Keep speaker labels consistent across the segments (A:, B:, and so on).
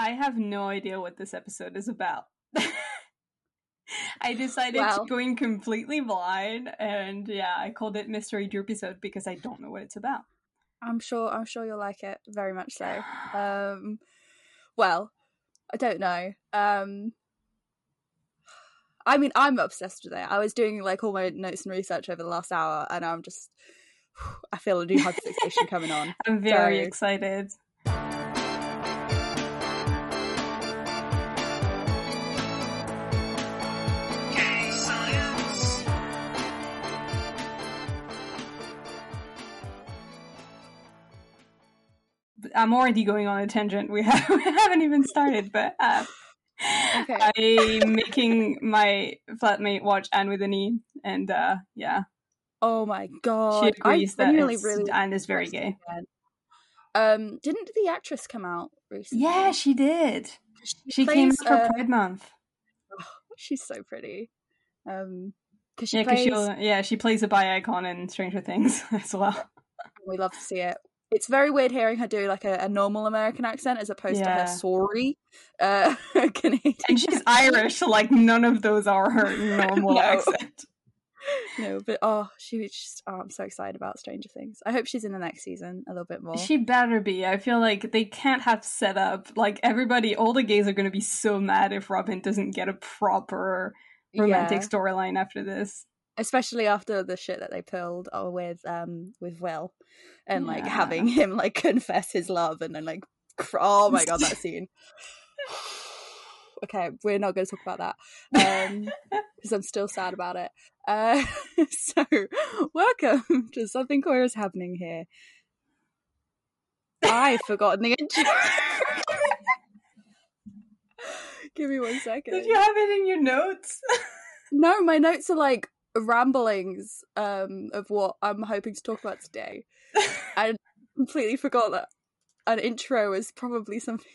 A: I have no idea what this episode is about. I decided
B: Well.
A: to go in completely blind, and yeah, I called it Mystery episode because I don't know what it's about.
B: I'm sure. I'm sure you'll like it very much. So, um, well, I don't know. Um, I mean, I'm obsessed with it. I was doing like all my notes and research over the last hour, and I'm just. I feel a new hyperfixation coming on.
A: I'm very
B: So-
A: excited. I'm already going on a tangent. We, have, we haven't even started, but uh,
B: Okay.
A: I'm making my flatmate watch Anne with an E, and uh, yeah,
B: Oh my god!
A: she agrees
B: I
A: that
B: genuinely
A: it's,
B: really
A: Anne is very gay.
B: again. Um, didn't the actress come out recently?
A: Yeah, she did. She
B: plays,
A: came out for
B: uh,
A: Pride Month.
B: She's so pretty. Um, because she
A: Yeah,
B: plays.
A: she yeah she plays a bi icon in Stranger Things as well.
B: We love to see it. It's very weird hearing her do like a, a normal American accent as opposed to her sorry uh, Canadian.
A: And she's Irish, so like none of those are her normal
B: No.
A: accent.
B: No, but oh, she was just. Oh, I'm so excited about Stranger Things. I hope she's in the next season a little bit more.
A: She better be. I feel like they can't have set up like everybody. All the gays are going to be so mad if Robin doesn't get a proper romantic
B: Yeah.
A: storyline after this.
B: Especially after the shit that they pulled uh, with um with Will, and like having him like confess his love and then like cr- oh my god that scene. okay, we're not going to talk about that um because I'm still sad about it. Uh, so welcome to something queer is happening here. I've forgotten the intro. Give me one second.
A: Did you have it in your notes?
B: No, my notes are like ramblings um of what I'm hoping to talk about today. I completely forgot that an intro is probably something.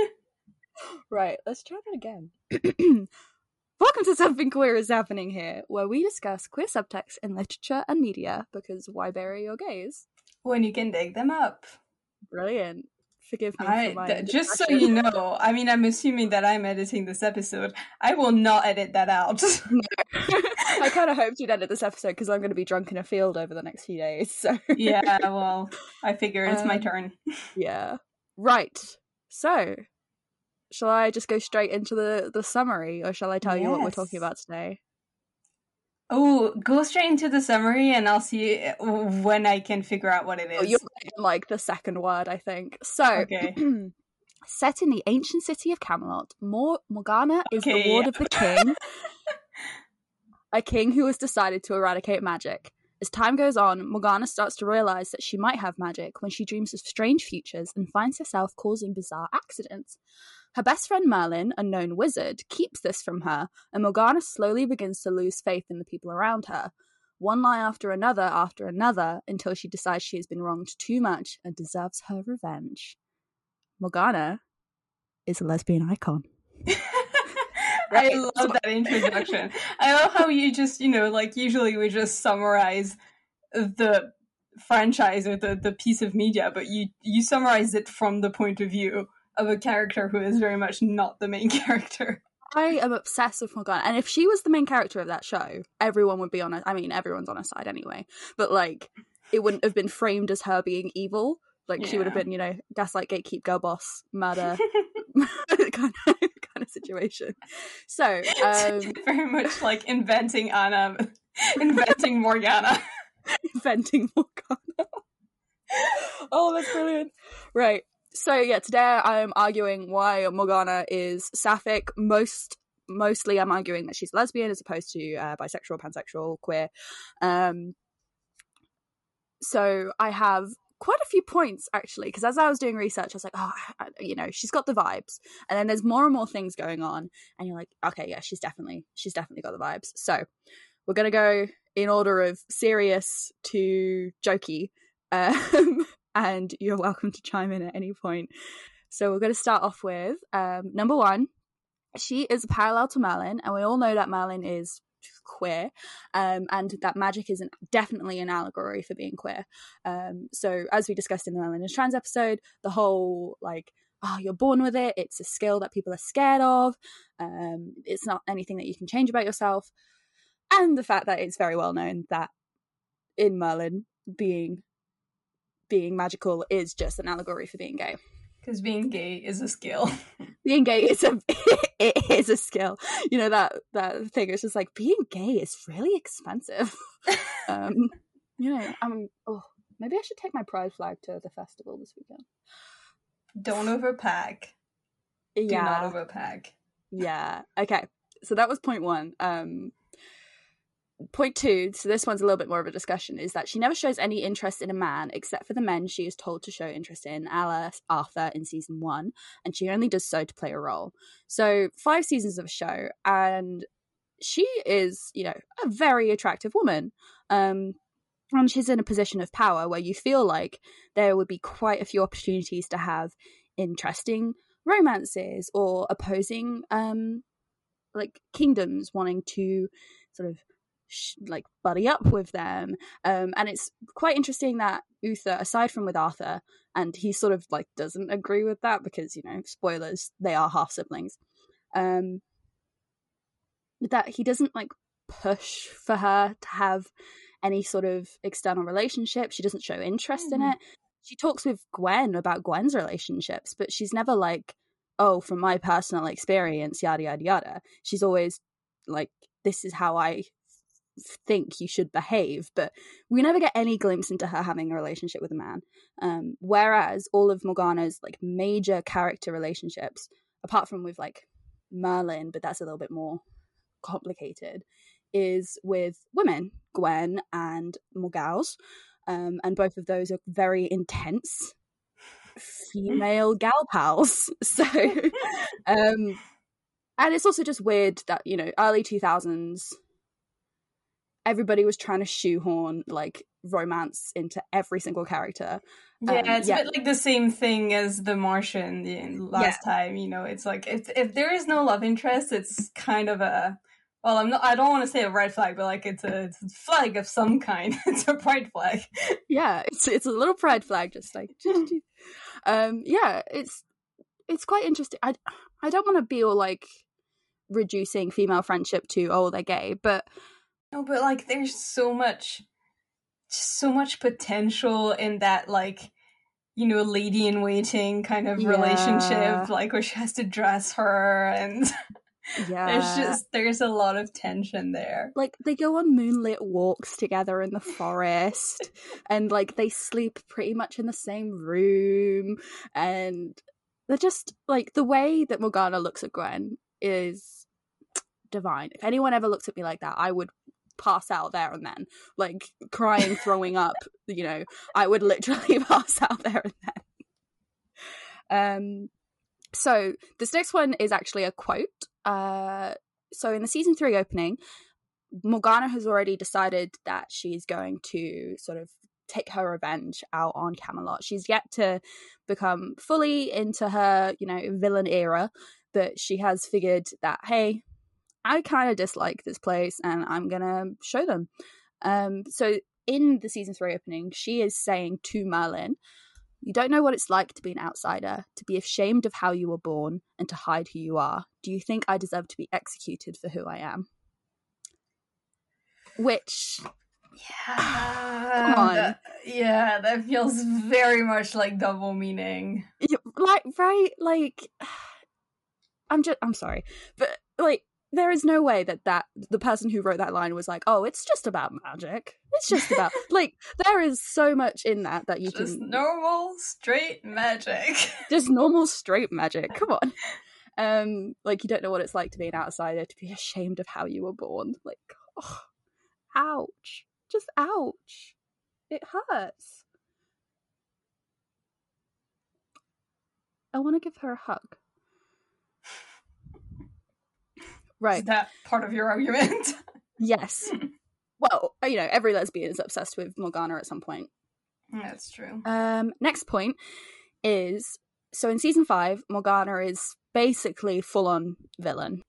B: right, let's try that again. Welcome to Something Queer is Happening here, where we discuss queer subtext in literature and media because why bury your gays?
A: when you can dig them up.
B: Brilliant. Forgive me
A: I,
B: for my
A: th- just so you know, I mean, I'm assuming that I'm editing this episode. I will not edit that out.
B: I kind of hoped you'd edit this episode because I'm going to be drunk in a field over the next few days. So
A: yeah, well, I figure it's my
B: Um,
A: turn.
B: Yeah. Right. So, shall I just go straight into the the summary, or shall I tell you what we're talking about today?
A: Oh, go straight into the summary and I'll see when I can figure out what it is.
B: Oh, you're like the second word, I think. So,
A: Okay.
B: set in the ancient city of Camelot, Mor- Morgana is the
A: Okay.
B: ward of the king, a king who has decided to eradicate magic. As time goes on, Morgana starts to realize that she might have magic when she dreams of strange futures and finds herself causing bizarre accidents. Her best friend Merlin, a known wizard, keeps this from her, and Morgana slowly begins to lose faith in the people around her. One lie after another after another until she decides she has been wronged too much and deserves her revenge. Morgana is a lesbian icon.
A: I love that introduction. I love how you just, you know, like usually we just summarize the franchise or the, the piece of media, but you you summarize it from the point of view of a character who is very much not the main character.
B: I am obsessed with Morgana, and if she was the main character of that show, everyone would be on. her I mean, everyone's on her side anyway, but like, it wouldn't have been framed as her being evil. Like, she would have been, you know, gaslight, gatekeep, girl boss, murder, kind of of situation. So, um,
A: very much like inventing Anna, inventing Morgana.
B: inventing Morgana. oh, that's brilliant. Right. So yeah, today I'm arguing why Morgana is sapphic. Most mostly I'm arguing that she's lesbian as opposed to uh, bisexual, pansexual, queer. Um so I have quite a few points actually because as I was doing research I was like, oh, you know, she's got the vibes. And then there's more and more things going on and you're like, okay, yeah, she's definitely she's definitely got the vibes. So, we're going to go in order of serious to jokey. Um, and you're welcome to chime in at any point. So we're going to start off with um, number one. She is a parallel to Merlin, and we all know that Merlin is queer, um, and that magic is an, definitely an allegory for being queer. Um, so as we discussed in the Merlin is trans episode, the whole like oh, you're born with it. It's a skill that people are scared of. Um, it's not anything that you can change about yourself. And the fact that it's very well known that in Merlin, being being magical is just an allegory for being gay.
A: Because being gay is a skill.
B: being gay is a it is a skill. You know that that thing. It's just like being gay is really expensive. um, you know, I'm. Oh, maybe I should take my pride flag to the festival this weekend.
A: Don't overpack. Yeah. Do not overpack.
B: Yeah. Okay. So that was point one. Um, point two, so this one's a little bit more of a discussion, is that she never shows any interest in a man except for the men she is told to show interest in, Alice, Arthur in season one, and she only does so to play a role. So five seasons of a show, and she is, you know, a very attractive woman. Um, and she's in a position of power where you feel like there would be quite a few opportunities to have interesting romances or opposing um like kingdoms wanting to sort of like buddy up with them um and it's quite interesting that Uther aside from with Arthur and he sort of like doesn't agree with that because you know spoilers they are half siblings um that he doesn't like push for her to have any sort of external relationship. She doesn't show interest mm. in it. She talks with Gwen about Gwen's relationships, but she's never like, oh, from my personal experience, yada, yada, yada. She's always like, this is how I think you should behave but we never get any glimpse into her having a relationship with a man um, whereas all of morgana's like major character relationships apart from with like merlin but that's a little bit more complicated is with women, Gwen and Morgause. Um, and both of those are very intense female gal pals. So, um, and it's also just weird that, you know, early 2000s, everybody was trying to shoehorn like romance into every single character.
A: Yeah, um, it's yeah. a bit like the same thing as The Martian last yeah. time. You know, it's like if if there is no love interest, it's kind of a well, I'm not. I don't want to say a red flag, but like it's a, it's a flag of some kind. it's a pride flag.
B: Yeah, it's it's a little pride flag, just like. um, yeah, it's it's quite interesting. I I don't want to be all like reducing female friendship to oh they're gay, but
A: no, but like there's so much, so much potential in that like you know lady in waiting kind of yeah. relationship, like where she has to dress her and. Yeah. There's just there's a lot of tension there.
B: Like they go on moonlit walks together in the forest and like they sleep pretty much in the same room and they're just like the way that Morgana looks at Gwen is divine. If anyone ever looked at me like that, I would pass out there and then. Like crying, throwing up, you know, I would literally pass out there and then. Um so this next one is actually a quote uh, so in the season three opening, Morgana has already decided that she's going to sort of take her revenge out on Camelot. She's yet to become fully into her, you know, villain era, but she has figured that hey, I kind of dislike this place and I'm going to show them. Um so in the season 3 opening, she is saying to Merlin, you don't know what it's like to be an outsider, to be ashamed of how you were born, and to hide who you are. Do you think I deserve to be executed for who I am? Which.
A: Yeah. Come on. That, yeah, that feels very much like double meaning.
B: Like, right? Like. I'm just. I'm sorry. But, like, there is no way that that the person who wrote that line was like, "Oh, it's just about magic. It's just about like there is so much in that that you
A: just
B: can
A: normal straight magic.
B: just normal straight magic. Come on." Um like you don't know what it's like to be an outsider, to be ashamed of how you were born. Like, oh, ouch. Just ouch. It hurts. I want to give her a hug. Right.
A: That part of your argument?
B: yes. Well, uh, you know, every lesbian is obsessed with Morgana at some point.
A: That's true.
B: Um, next point is so in season five, Morgana is basically full on villain,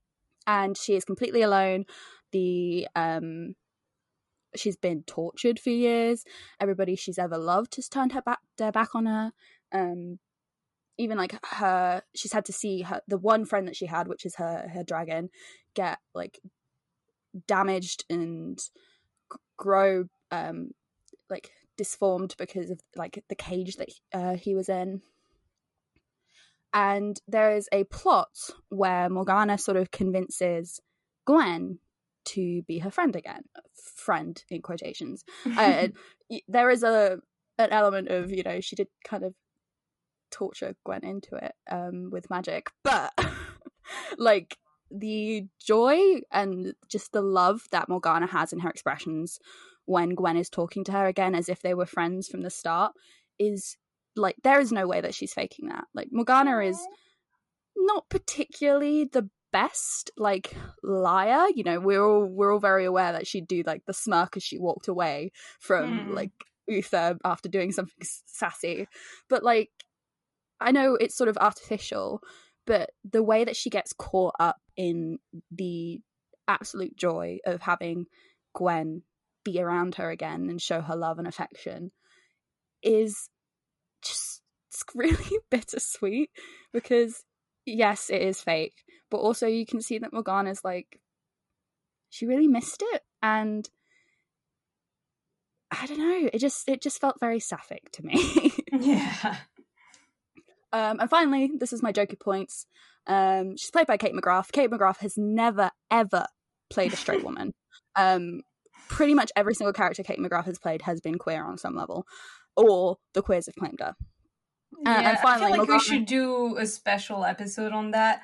B: and she is completely alone. The um, she's been tortured for years. Everybody she's ever loved has turned her back their back on her. Um, even like her she's had to see her the one friend that she had which is her her dragon get like damaged and grow um like disformed because of like the cage that uh, he was in. And there is a plot where morgana sort of convinces gwen to be her friend again friend in quotations. Uh, there is a an element of you know she did kind of torture Gwen into it um, with magic, but like the joy and just the love that Morgana has in her expressions when Gwen is talking to her again as if they were friends from the start is like there is no way that she's faking that. Like Morgana is not particularly the best like liar you know we're all we're all very aware that she'd do like the smirk as she walked away from
A: Mm.
B: like Uther after doing something sassy but like I know it's sort of artificial, but the way that she gets caught up in the absolute joy of having Gwen be around her again and show her love and affection is just really bittersweet because yes, it is fake, but also you can see that Morgana's like she really missed it and I don't know, it just it just felt very sapphic to me.
A: yeah.
B: Um, and finally, this is my jokey points. Um, she's played by Kate McGrath. Kate McGrath has never, ever played a straight woman. Um, pretty much every single character Kate McGrath has played has been queer on some level, or the queers have claimed her.
A: yeah,
B: and finally,
A: I feel like we should do a special episode on that.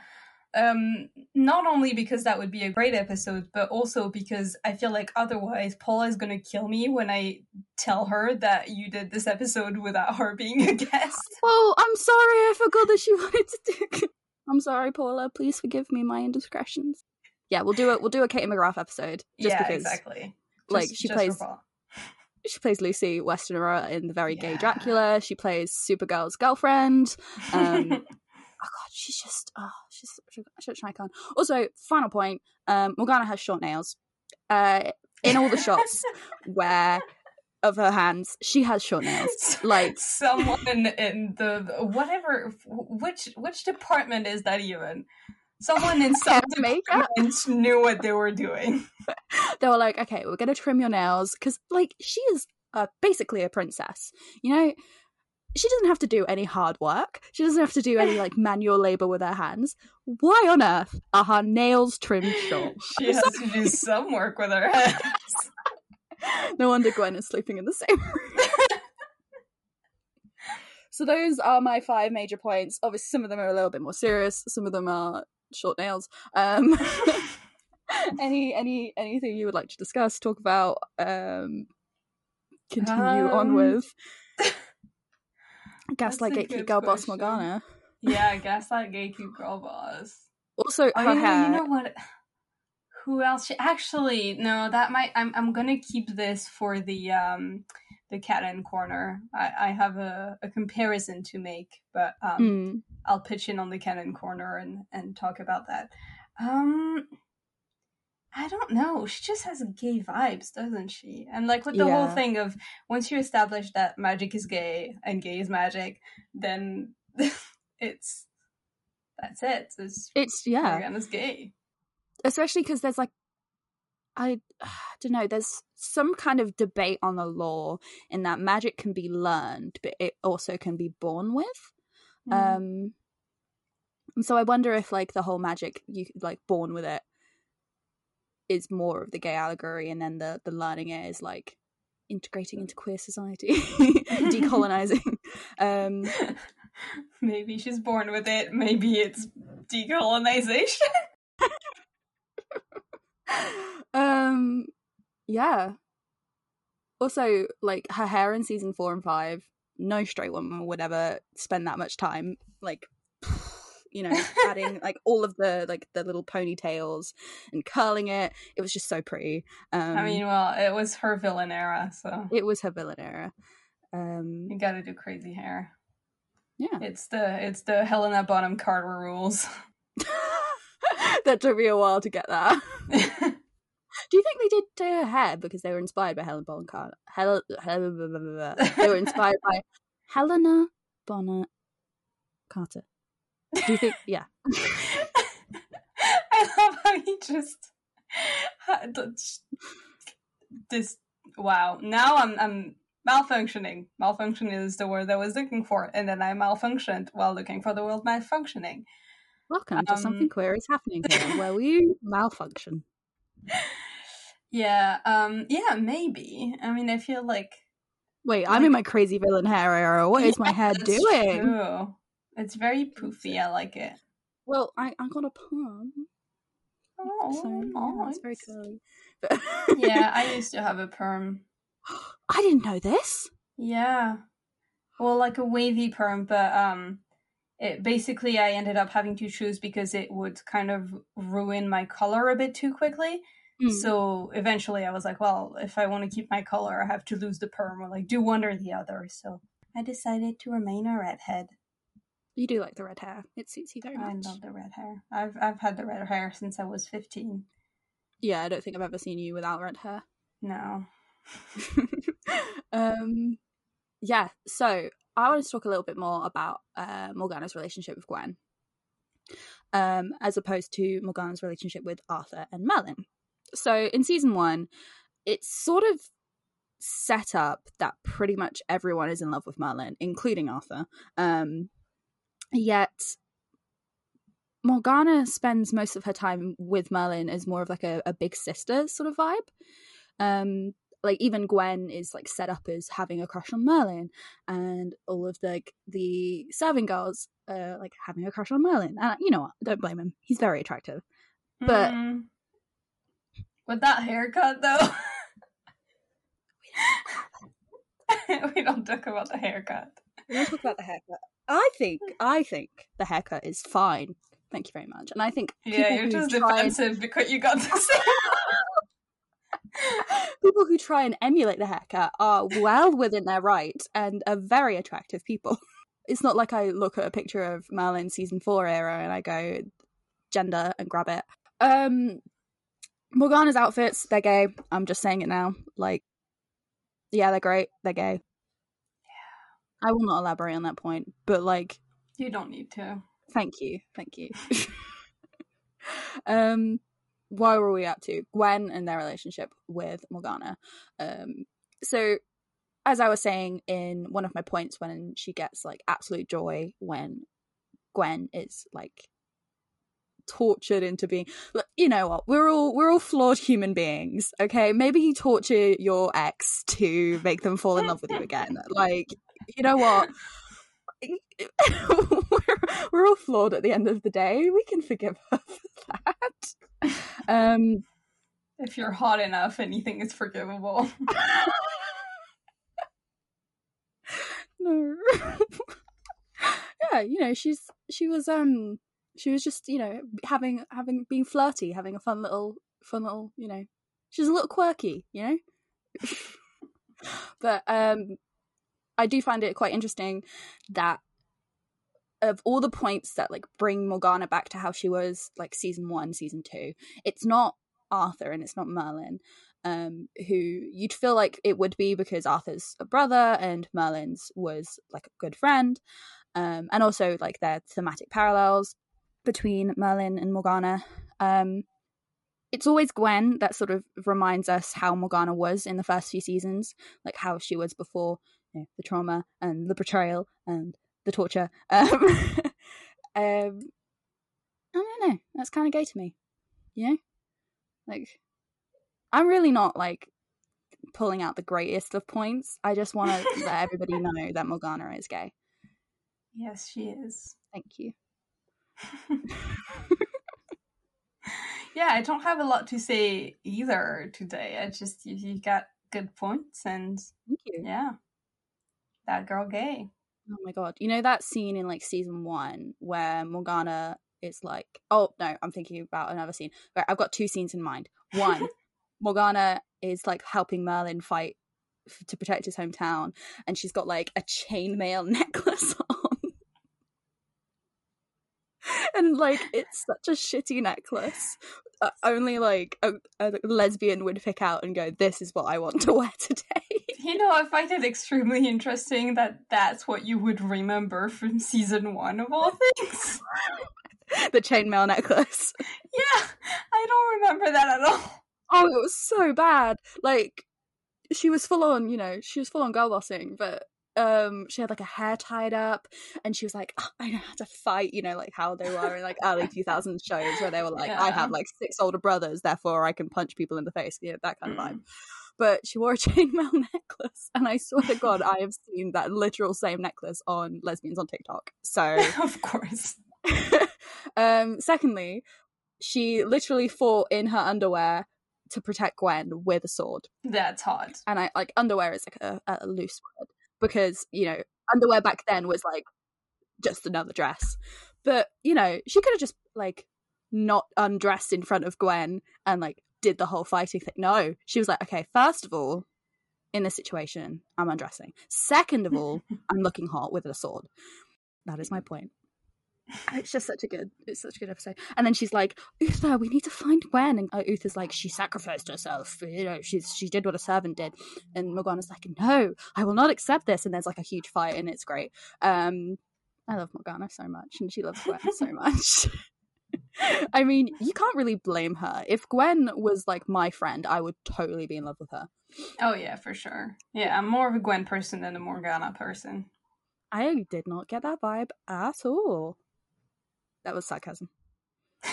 A: Um, not only because that would be a great episode, but also because I feel like otherwise Paula is gonna kill me when I tell her that you did this episode without her being a guest.
B: Oh, I'm sorry, I forgot that she wanted to do. I'm sorry, Paula. Please forgive me my indiscretions. Yeah, we'll do it. We'll do a Kate McGrath episode just
A: yeah,
B: because
A: exactly.
B: like,
A: Just-
B: she
A: just
B: plays- she plays Lucy Westenra in the very gay Dracula. She plays Supergirl's girlfriend. Um, oh god, she's just oh, she's such, an icon. Also, final point: um, Morgana has short nails. Uh, in all the shots where of her hands, she has short nails. Like
A: someone in the whatever which which department is that even? Someone in some department knew what they were doing.
B: they were like, okay, we're gonna trim your nails because, like, she is uh, basically a princess. You know, she doesn't have to do any hard work. She doesn't have to do any like manual labor with her hands. Why on earth are her nails trimmed short?
A: She has to do some work with her hands.
B: no wonder Gwen is sleeping in the same room. so those are my five major points. Obviously, some of them are a little bit more serious. Some of them are short nails. Um, any any anything you would like to discuss, talk about, um, continue on
A: Um,
B: with?
A: That's
B: Gaslight
A: a
B: Gatekeep Girl Boss. Morgana.
A: yeah, Gaslight Gatekeep Girl Boss.
B: Also, her
A: Oh, you know,
B: hair.
A: you know what? Who else? She, actually, no. That might. I'm. I'm gonna keep this for the um, the canon corner. I, I have a, a comparison to make, but um,
B: Mm.
A: I'll pitch in on the canon corner and and talk about that. Um, I don't know. She just has gay vibes, doesn't she? And like with the whole thing of once you establish that magic is gay and gay is magic, then it's that's it. It's
B: It's yeah.
A: Morgana's gay.
B: especially because there's like i don't know there's some kind of debate on the lore in that magic can be learned but it also can be born with
A: Mm.
B: um so i wonder if like the whole magic you like born with it is more of the gay allegory and then the the learning is like integrating into queer society decolonizing um
A: maybe she's born with it. Maybe it's decolonization.
B: um yeah also like her hair in season four and five no straight woman would ever spend that much time like you know adding like all of the like the little ponytails and curling it it was just so pretty um
A: I mean, well, it was her villain era, so
B: it was her villain era um
A: you got to do crazy hair.
B: yeah
A: It's the it's the Helena Bonham Carter rules.
B: that took me a while to get that Do you think they did to her hair because they were inspired by Helen Bonham Carter? Hel- Hel- they were inspired by Helena Bonham Carter. Do you think? yeah.
A: I love how he just this. Wow. Now I'm I'm malfunctioning. Malfunction is the word I was looking for, and then I malfunctioned while looking for the word malfunctioning.
B: Welcome to something
A: Um,
B: queer is happening here, where we malfunction.
A: Yeah, um, yeah, maybe. I mean, I feel like
B: Wait, I'm in my crazy villain hair era. What is my hair doing?
A: true. It's very poofy. I like it.
B: Well, I, I got a perm,
A: Oh,
B: so yeah, it's very
A: nice.
B: curly.
A: yeah, I used to have a perm.
B: I didn't know this.
A: Yeah. Well, like a wavy perm, but um it basically I ended up having to choose because it would kind of ruin my color a bit too quickly.
B: Mm.
A: So eventually I was like, well, if I want to keep my color, I have to lose the perm or like do one or the other. So I decided to remain a redhead.
B: You do like the red hair. It suits you very much.
A: I love the red hair. I've I've had the red hair since I was 15.
B: Yeah, I don't think I've ever seen you without red hair.
A: No.
B: um, yeah. So I wanted to talk a little bit more about uh, Morgana's relationship with Gwen, um, as opposed to Morgana's relationship with Arthur and Merlin. So in season one, it's sort of set up that pretty much everyone is in love with Merlin, including Arthur. Um, yet Morgana spends most of her time with Merlin as more of like a, a big sister sort of vibe. Um, like even Gwen is like set up as having a crush on Merlin, and all of the like, the serving girls are like having a crush on Merlin. And you know what? Don't blame him. He's very attractive. But-
A: Mm. with that haircut though. we don't talk about the haircut.
B: We don't talk about the haircut. I think I think the haircut is fine. Thank you very much. And I think
A: Yeah,
B: people
A: you're just defensive because you got say.
B: people who try and emulate the haircut are well within their right and are very attractive people. It's not like I look at a picture of Merlin season four era and I go gender and grab it. Um Morgana's outfits, they're gay. I'm just saying it now. Like yeah, they're great. They're gay. I will not elaborate on that point, but like
A: You don't need to.
B: Thank you, thank you. um, why were we up to Gwen and their relationship with Morgana? Um, so as I was saying in one of my points, when she gets like absolute joy when Gwen is like tortured into being you know what we're all we're all flawed human beings okay maybe you torture your ex to make them fall in love with you again like you know what we're, we're all flawed at the end of the day. We can forgive her for that. Um,
A: If you're hot enough, anything is forgivable.
B: no. yeah, you know, she's she was um she was just you know having having being flirty, having a fun little fun little you know she's a little quirky, you know. but um, I do find it quite interesting that of all the points that like bring Morgana back to how she was like season one, season two, it's not Arthur and it's not Merlin, um, who you'd feel like it would be because Arthur's a brother and Merlin's was like a good friend, um, and also like their thematic parallels between Merlin and Morgana. Um, it's always Gwen that sort of reminds us how Morgana was in the first few seasons, like how she was before you know, the trauma and the betrayal and the torture. Um, um, I don't know. That's kind of gay to me. You know, like I'm really not like pulling out the greatest of points. I just want to let everybody know that Morgana is gay.
A: yes, she is.
B: Thank you.
A: Yeah, I don't have a lot to say either today. I just you, you got good points, and
B: Thank you.
A: yeah, that girl gay.
B: Oh my god. You know that scene in like season one where Morgana is like, oh no, I'm thinking about another scene. Right, I've got two scenes in mind. One, Morgana is like helping Merlin fight f- to protect his hometown, and she's got like a chainmail necklace on. And like it's such a shitty necklace. Uh, only like a, a lesbian would pick out and go, "This is what I want to wear today."
A: You know, I find it extremely interesting that that's what you would remember from season one of all things.
B: the chainmail necklace.
A: Yeah, I don't remember that at all.
B: Oh, it was so bad. Like she was full on, you know, she was full on girl bossing, but um she had like a hair tied up and she was like oh, i know how to fight you know like how they were in like early 2000s shows where they were like yeah. i have like six older brothers therefore i can punch people in the face you know that kind of vibe mm. but she wore a chainmail necklace and i swear to god i have seen that literal same necklace on lesbians on tiktok so
A: of course
B: um secondly she literally fought in her underwear to protect Gwen with a sword.
A: That's hot.
B: And I like underwear is like a, a loose word because you know underwear back then was like just another dress. But you know she could have just like not undressed in front of Gwen and like did the whole fighting thing. No, she was like, okay, first of all, in this situation, I'm undressing. Second of all, I'm looking hot with a sword. That is my point. It's just such a good, it's such a good episode. And then she's like, Uther, we need to find Gwen. And uh, Uther's like, she sacrificed herself. You know, she's she did what a servant did. And Morgana's like, no, I will not accept this. And there's like a huge fight, and it's great. Um, I love Morgana so much, and she loves Gwen so much. I mean, you can't really blame her. If Gwen was like my friend, I would totally be in love with her.
A: Oh yeah, for sure. Yeah, I'm more of a Gwen person than a Morgana person.
B: I did not get that vibe at all. That was sarcasm.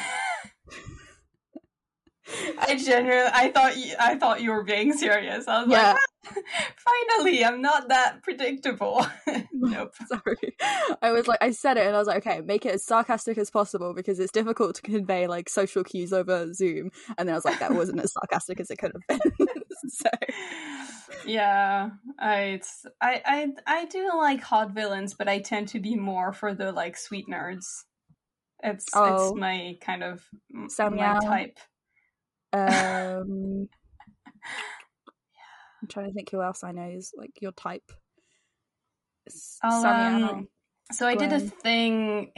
A: I genuinely, I thought you, I thought you were being serious. I was yeah. like, ah, finally, I'm not that predictable. nope.
B: Sorry. I was like, I said it, and I was like, okay, make it as sarcastic as possible because it's difficult to convey like social cues over Zoom. And then I was like, that wasn't as sarcastic as it could have been. so.
A: Yeah, I, I, I, I do like hot villains, but I tend to be more for the like sweet nerds. It's oh. it's my kind of
B: Sam
A: my type.
B: Um, I'm trying to think who else I know is like your type.
A: Um, so I did a thing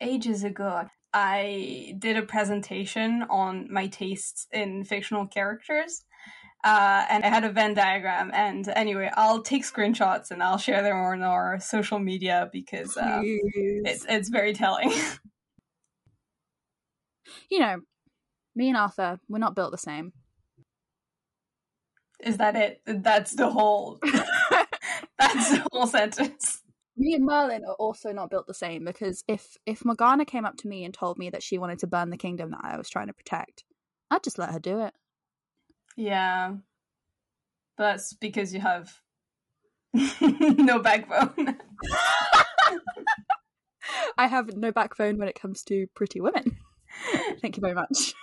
A: ages ago. I did a presentation on my tastes in fictional characters. Uh, and I had a Venn diagram. And anyway, I'll take screenshots and I'll share them on our social media because uh, it's it's very telling.
B: you know, me and Arthur, we're not built the same.
A: Is that it? That's the whole. that's the whole sentence.
B: Me and Merlin are also not built the same because if if Morgana came up to me and told me that she wanted to burn the kingdom that I was trying to protect, I'd just let her do it.
A: Yeah, that's because you have no backbone.
B: I have no backbone when it comes to pretty women. Thank you very much.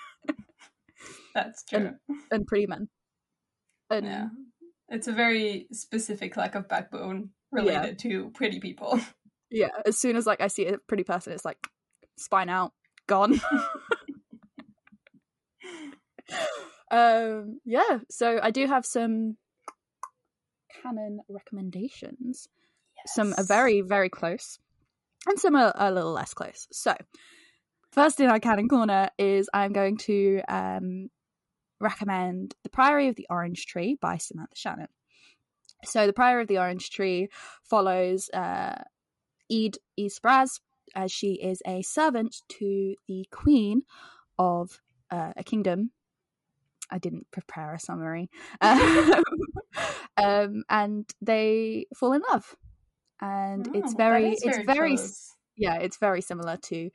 A: That's true.
B: And, and pretty men.
A: And yeah. It's a very specific lack of backbone related yeah. to pretty people.
B: Yeah. As soon as like I see a pretty person, it's like spine out, gone. um yeah, so I do have some canon recommendations. Yes. Some are very, very close. And some are a little less close. So First in our canon corner is I'm going to um, recommend The Priory of the Orange Tree by Samantha Shannon. So, The Priory of the Orange Tree follows uh, Ede Ysabraz as she is a servant to the queen of uh, a kingdom. I didn't prepare a summary. Um, um, and they fall in love. And oh, it's very, it's very, very yeah, it's very similar to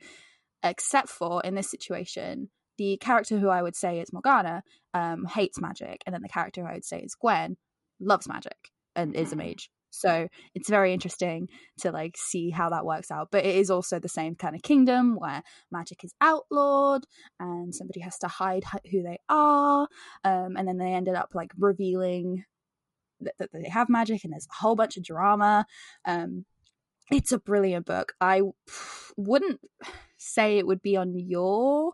B: except for in this situation, the character who I would say is Morgana um, hates magic, and then the character who I would say is Gwen loves magic and is a mm-hmm. mage. So it's very interesting to like see how that works out. But it is also the same kind of kingdom where magic is outlawed and somebody has to hide who they are. Um, and then they ended up like revealing that, that, they have magic and there's a whole bunch of drama. Um, it's a brilliant book. I wouldn't say it would be on your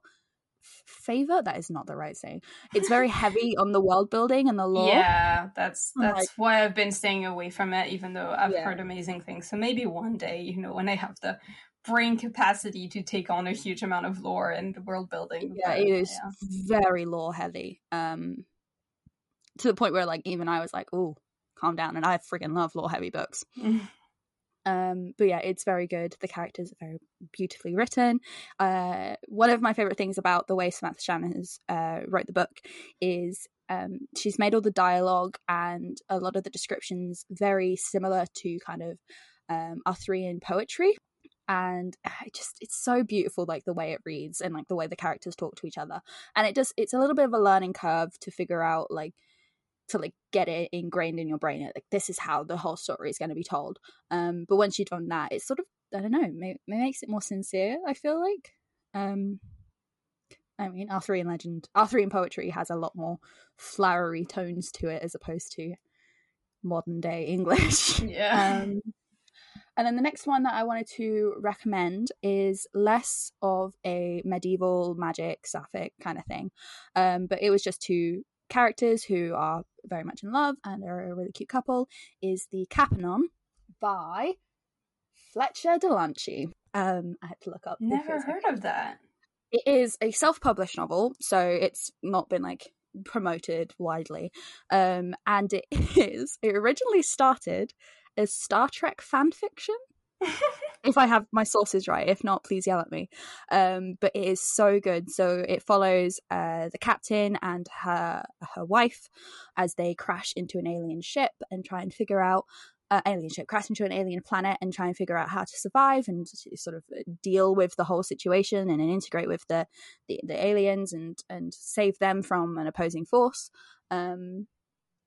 B: favor that is not the right saying it's very heavy on the world building and the lore
A: yeah that's that's like, why i've been staying away from it even though i've yeah. heard amazing things so maybe one day you know when i have the brain capacity to take on a huge amount of lore and the world building
B: yeah but, it is yeah. very lore heavy um to the point where like even i was like oh calm down. And I freaking love lore heavy books. Um, but yeah, it's very good. The characters are very beautifully written. Uh, one of my favorite things about the way Samantha Shannon has uh, wrote the book is um, she's made all the dialogue and a lot of the descriptions very similar to kind of um, Arthurian poetry. And uh, it just it's so beautiful, like the way it reads and like the way the characters talk to each other. And it just it's a little bit of a learning curve to figure out like to like get it ingrained in your brain like this is how the whole story is going to be told um but once you've done that it's sort of i don't know may- makes it more sincere i feel like um i mean arthurian legend arthurian poetry has a lot more flowery tones to it as opposed to modern day english
A: Yeah.
B: um and then the next one that I wanted to recommend is less of a medieval magic sapphic kind of thing. Um, but it was just two characters who are very much in love and are a really cute couple. Is the Caphenon by Fletcher Delancey. Um, I had to look up.
A: Never heard of that.
B: It is a self-published novel, so it's not been like promoted widely. Um, and it is. It originally started as Star Trek fan fiction. If I have my sources right, if not, please yell at me. Um, but it is so good. So it follows uh, the captain and her her wife as they crash into an alien ship and try and figure out uh, alien ship crash into an alien planet and try and figure out how to survive and sort of deal with the whole situation and integrate with the the, the aliens and and save them from an opposing force. Um,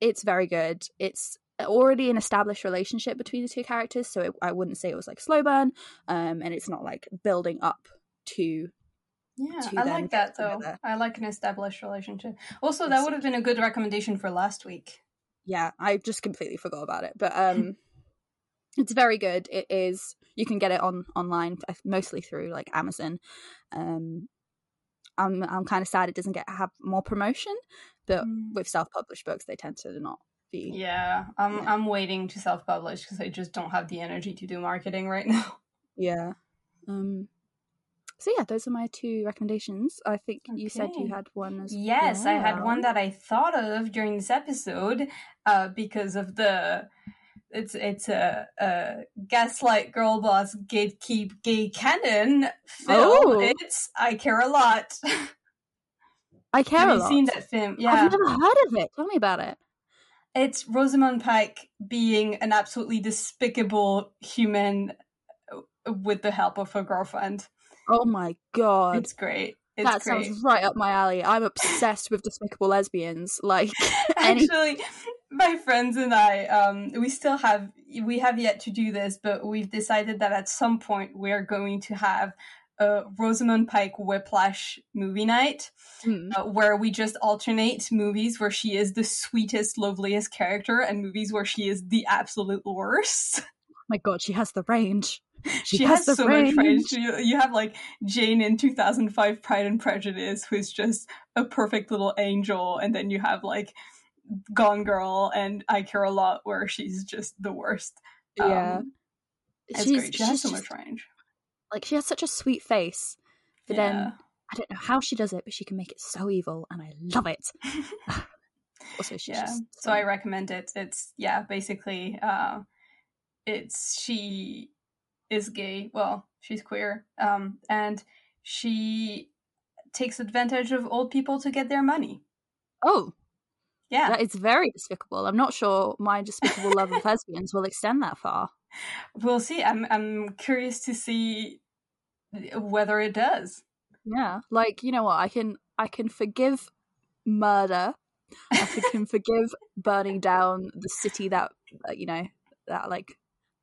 B: it's very good. It's already an established relationship between the two characters, so it, I wouldn't say it was like slow burn. Um, and it's not like building up to
A: Yeah,
B: to
A: I like that though. I like an established relationship. Also, that would have been a good recommendation for last week.
B: yeah i just completely forgot about it but um it's very good it is you can get it on online mostly through like amazon um i'm i'm kind of sad it doesn't get have more promotion but
A: Mm.
B: with self-published books they tend to not be
A: Yeah, I'm
B: Yeah.
A: I'm waiting to self-publish because I just don't have the energy to do marketing right now.
B: yeah um so yeah those are my two recommendations i think you said you had one as well.
A: Yes, I had one that I thought of during this episode uh, because of the it's it's a, a gaslight girl boss gatekeep gay canon film.
B: Oh.
A: It's I care a lot.
B: i care
A: have
B: a
A: you
B: lot
A: seen that film? Yeah,
B: i've never heard of it tell me about it
A: it's Rosamund Pike being an absolutely despicable human uh, with the help of her girlfriend.
B: oh my god
A: It's great. It's
B: that
A: great.
B: sounds right up my alley. I'm obsessed with despicable lesbians. Like, any-
A: Actually, my friends and I, um, we still have we have yet to do this, but we've decided that at some point we're going to have a Rosamund Pike Whiplash movie night,
B: Hmm.
A: uh, where we just alternate movies where she is the sweetest, loveliest character, and movies where she is the absolute worst.
B: my God, she has the range. She,
A: She,
B: has,
A: has, so
B: range.
A: much range. You, you have like Jane in 2005 Pride and Prejudice, who's just a perfect little angel, and then you have like Gone Girl and I Care a Lot, where she's just the worst.
B: Yeah,
A: Um,
B: she's,
A: great. She has
B: she's
A: so
B: just-
A: much range.
B: Like she has such a sweet face, but
A: Yeah.
B: then I don't know how she does it, but she can make it so evil, and I love it. also, she's
A: yeah
B: just
A: so i recommend it it's yeah basically uh it's she is gay well she's queer um and she takes advantage of old people to get their money
B: oh,
A: yeah
B: that is very despicable. I'm not sure my despicable love of lesbians will extend that far.
A: we'll see i'm i'm curious to see whether it does
B: Yeah, like you know what? I can I can forgive murder. I can forgive burning down the city that uh, you know that like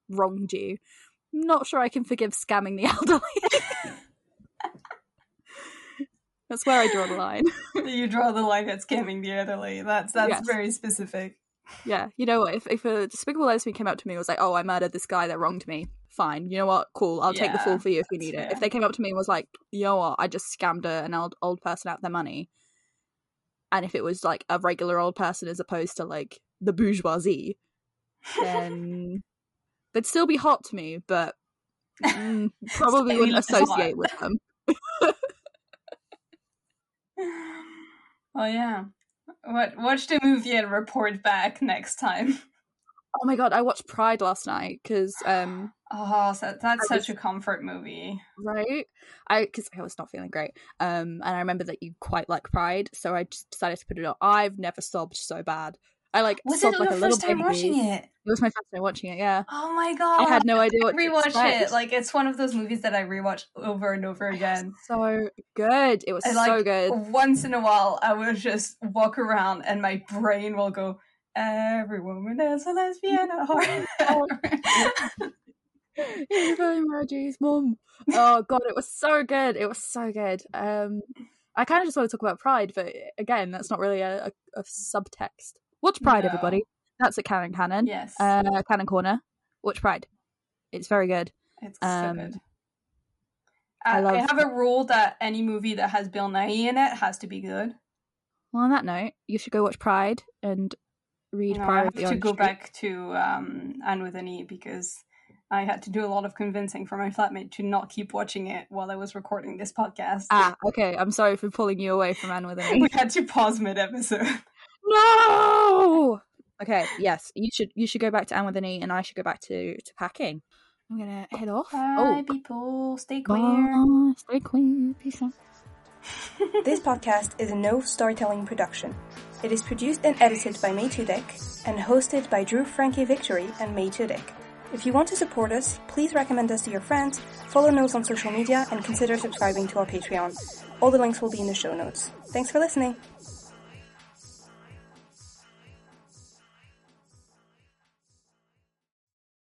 B: wronged you. I'm not sure I can forgive scamming the elderly. That's where I draw the line.
A: you draw the line at scamming the elderly that's that's
B: Yes.
A: very specific
B: Yeah, you know what? If if a despicable lesbian came up to me and was like, "Oh, I murdered this guy that wronged me," fine. You know what? Cool. I'll take the fall for you if you need it. If they came up to me and was like, "You know what? I just scammed a, an old old person out their money," and if it was like a regular old person as opposed to like the bourgeoisie, then they'd still be hot to me, but mm, probably wouldn't
A: hot.
B: associate with them.
A: oh yeah what watch the movie and report back next time
B: Oh my god, I watched Pride last night because um
A: Oh, so that's
B: I
A: such a comfort movie.
B: right I because I was not feeling great um and I remember that you quite like Pride so I just decided to put it on. I've never sobbed so bad. I like
A: Was
B: sobbed
A: it
B: like a little
A: time
B: baby.
A: watching it?
B: It was my first time watching it. Yeah,
A: Oh my god!
B: I had no idea what to
A: rewatch
B: expect.
A: it. Like it's one of those movies that I rewatch over and over again.
B: so good. It was
A: I
B: so good.
A: Once in a while, I will just walk around and my brain will go, "Every woman is a lesbian at heart."
B: Reggie's mum. Oh god, it was so good. It was so good. Um, I kind of just want to talk about Pride, but again, that's not really a, a, a subtext. Watch Pride,
A: No.
B: everybody. That's at Canon Cannon.
A: yes,
B: Uh, Canon Corner. Watch Pride. It's very good.
A: it's
B: um,
A: so good.
B: I
A: I, I have a rule that any movie that has Bill Nighy in it has to be good.
B: Well, on that note, you should go watch Pride and read
A: No, I
B: Pride
A: have
B: of the
A: to go
B: Tree.
A: back to um, Anne with an E because I had to do a lot of convincing for my flatmate to not keep watching it while I was recording this podcast.
B: Ah, okay. I'm sorry for pulling you away from Anne with an E.
A: we had to pause mid episode.
B: No. Okay. Yes, you should. You should go back to Anne with an E, and I should go back to to packing. I'm gonna head off.
A: Bye,
B: oh,
A: people. Stay queer.
B: Bye. Stay queer. Peace out.
C: This podcast is a Knoves Storytelling production. It is produced and edited by May Toudic and hosted by Drew Frankie Victorie and May Toudic. If you want to support us, please recommend us to your friends, follow us on social media, and consider subscribing to our Patreon. All the links will be in the show notes. Thanks for listening.